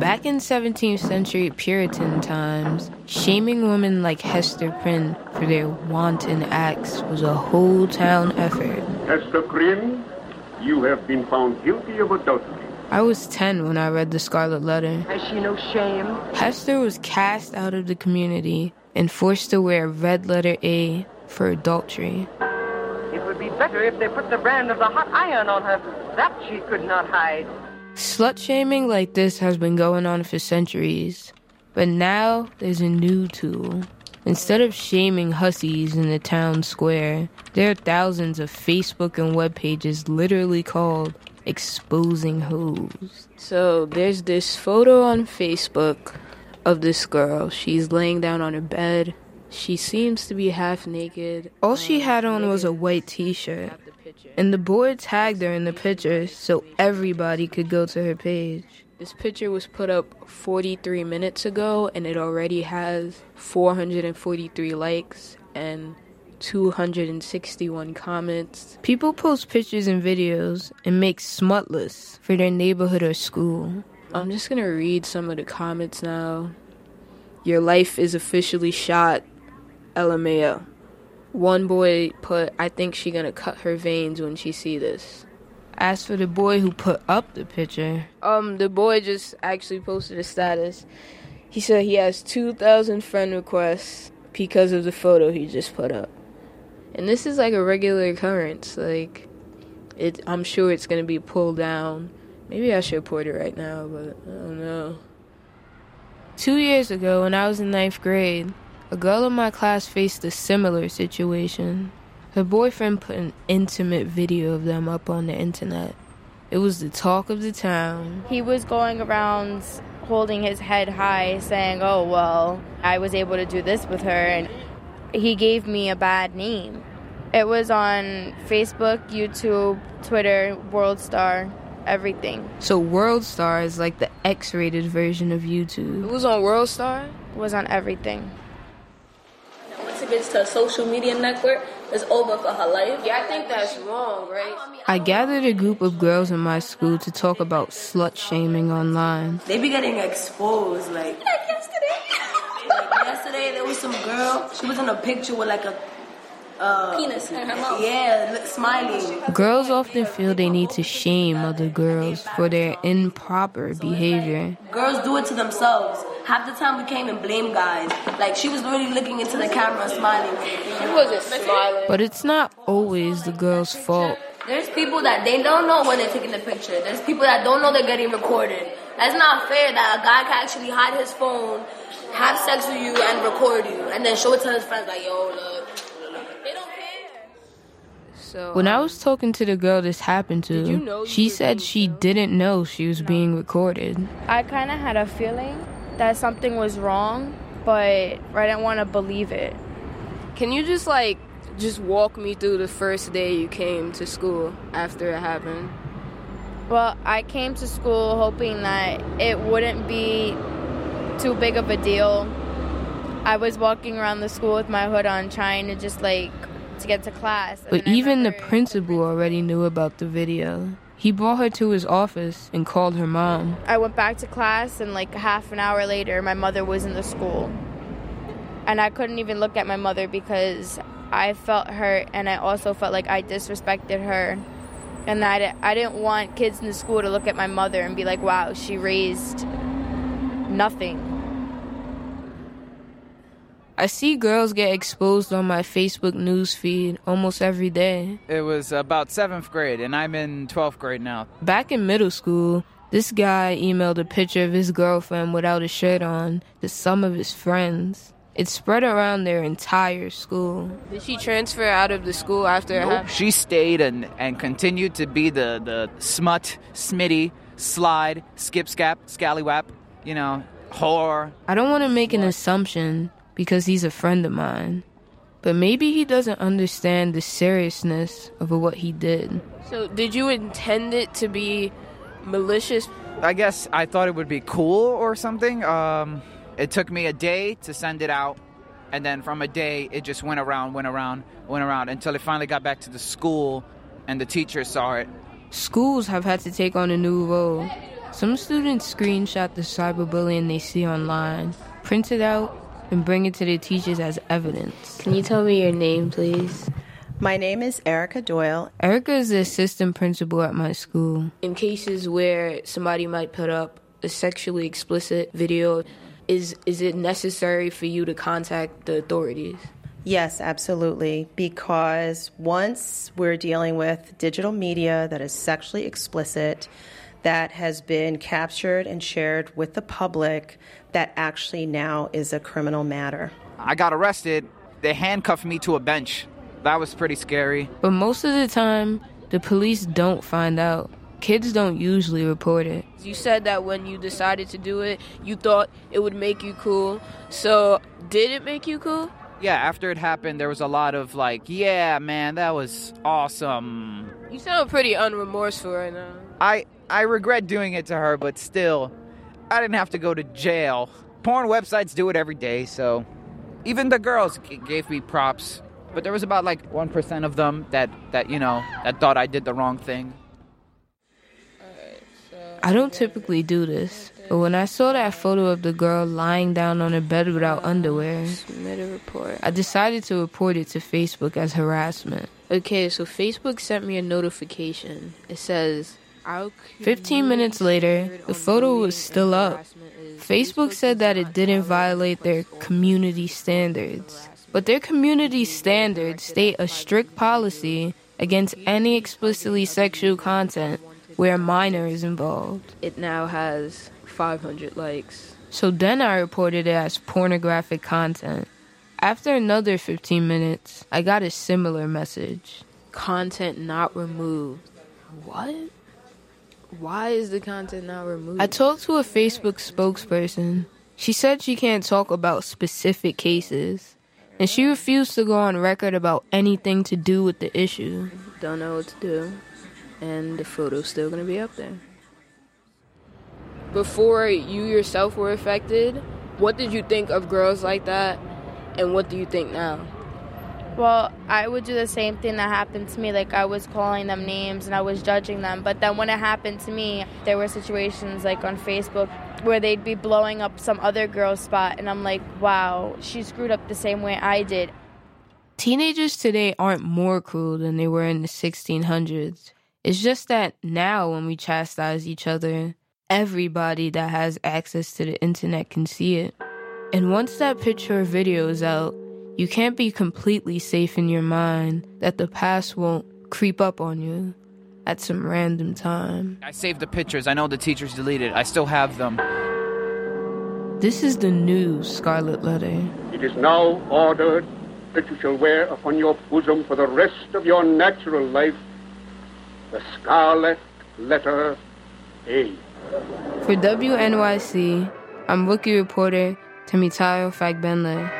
Back in 17th century Puritan times, shaming women like Hester Prynne for their wanton acts was a whole town effort. Hester Prynne, you have been found guilty of adultery. I was 10 when I read the Scarlet Letter. Has she no shame? Hester was cast out of the community and forced to wear red letter A for adultery. It would be better if they put the brand of the hot iron on her. That she could not hide. Slut shaming like this has been going on for centuries, but now there's a new tool. Instead of shaming hussies in the town square, there are thousands of Facebook and web pages literally called exposing hoes. So there's this photo on Facebook of this girl. She's laying down on her bed. She seems to be half naked. All she um, had on was a white t shirt. And the boy tagged her in the picture so everybody could go to her page. This picture was put up 43 minutes ago and it already has 443 likes and 261 comments. People post pictures and videos and make smut lists for their neighborhood or school. I'm just gonna read some of the comments now. Your life is officially shot, LMAO. One boy put, I think she gonna cut her veins when she see this. As for the boy who put up the picture, um, the boy just actually posted a status. He said he has 2,000 friend requests because of the photo he just put up. And this is like a regular occurrence. Like, it, I'm sure it's gonna be pulled down. Maybe I should report it right now, but I don't know. Two years ago, when I was in ninth grade, a girl in my class faced a similar situation. Her boyfriend put an intimate video of them up on the internet. It was the talk of the town. He was going around holding his head high, saying, Oh, well, I was able to do this with her, and he gave me a bad name. It was on Facebook, YouTube, Twitter, WorldStar, everything. So WorldStar is like the X-rated version of YouTube. It was on WorldStar. It was on everything. Once it gets to a social media network, it's over for her life. Yeah, I think that's wrong, right? I gathered a group of girls in my school to talk about slut shaming online. They be getting exposed, like, like yesterday. like yesterday, there was some girl. She was in a picture with like a uh, penis in her mouth. Yeah, look, smiling. Girls often feel they need to shame other girls for their improper behavior. Girls do it to themselves. Half the time we came and blame guys. Like she was really looking into the camera, smiling. She wasn't smiling. But it's not always the girl's fault. There's people that they don't know when they're taking the picture. There's people that don't know they're getting recorded. That's not fair that a guy can actually hide his phone, have sex with you, and record you, and then show it to his friends like, yo, look. They don't care. So When I um, was talking to the girl this happened to, you know you she said being she didn't know she was being recorded. I kind of had a feeling that something was wrong, but I didn't want to believe it. Can you just like just walk me through the first day you came to school after it happened? Well, I came to school hoping that it wouldn't be too big of a deal. I was walking around the school with my hood on, trying to just like to get to class. But even the principal already knew about the video. He brought her to his office and called her mom. I went back to class, and like half an hour later, my mother was in the school. And I couldn't even look at my mother because I felt hurt, and I also felt like I disrespected her. And I I didn't want kids in the school to look at my mother and be like, wow, she raised nothing. I see girls get exposed on my Facebook news feed almost every day. It was about seventh grade, and I'm in 12th grade now. Back in middle school, this guy emailed a picture of his girlfriend without a shirt on to some of his friends. It spread around their entire school. Did she transfer out of the school after Nope. happened? She stayed and, and continued to be the, the smut, smitty, slide, skip scap, scallywap, you know, whore. I don't want to make an assumption because he's a friend of mine, but maybe he doesn't understand the seriousness of what he did. So did you intend it to be malicious? I guess I thought it would be cool or something. Um, it took me a day to send it out, and then from a day, it just went around, went around, went around until it finally got back to the school, and the teacher saw it. Schools have had to take on a new role. Some students screenshot the cyberbullying they see online, print it out, and bring it to the teachers as evidence. Can you tell me your name, please? My name is Erica Doyle. Erica is the assistant principal at my school. In cases where somebody might put up a sexually explicit video, is is it necessary for you to contact the authorities? Yes, absolutely. Because once we're dealing with digital media that is sexually explicit, that has been captured and shared with the public, that actually now is a criminal matter. I got arrested. They handcuffed me to a bench. That was pretty scary. But most of the time, the police don't find out. Kids don't usually report it. You said that when you decided to do it, you thought it would make you cool. So, did it make you cool? Yeah, after it happened, there was a lot of like, yeah, man, that was awesome. You sound pretty unremorseful right now. I I regret doing it to her, but still, I didn't have to go to jail. Porn websites do it every day, so even the girls g- gave me props. But there was about like 1% of them that that, you know, that thought I did the wrong thing. I don't typically do this, but when I saw that photo of the girl lying down on her bed without underwear, Submit a report. I decided to report it to Facebook as harassment. Okay, so Facebook sent me a notification. It says, "Our 15 minutes later, the photo was still up. Facebook said that it didn't violate their community standards. But their community standards state a strict policy against any explicitly sexual content where a minor is involved. It now has 500 likes. So then I reported it as pornographic content. After another 15 minutes, I got a similar message. Content not removed. What? Why is the content not removed? I talked to a Facebook spokesperson. She said she can't talk about specific cases, and she refused to go on record about anything to do with the issue. don't know what to do, and the photo's still gonna be up there. Before you yourself were affected, what did you think of girls like that, and what do you think now? Well, I would do the same thing that happened to me. Like, I was calling them names and I was judging them. But then when it happened to me, there were situations like on Facebook where they'd be blowing up some other girl's spot. And I'm like, wow, she screwed up the same way I did. Teenagers today aren't more cruel than they were in the 1600s. It's just that now, when we chastise each other, everybody that has access to the internet can see it. And once that picture or video is out, you can't be completely safe in your mind that the past won't creep up on you at some random time. I saved the pictures. I know the teachers deleted. I still have them. This is the new Scarlet Letter. It is now ordered that you shall wear upon your bosom for the rest of your natural life the scarlet letter A. For WNYC, I'm rookie reporter Temitayo Fagbenle.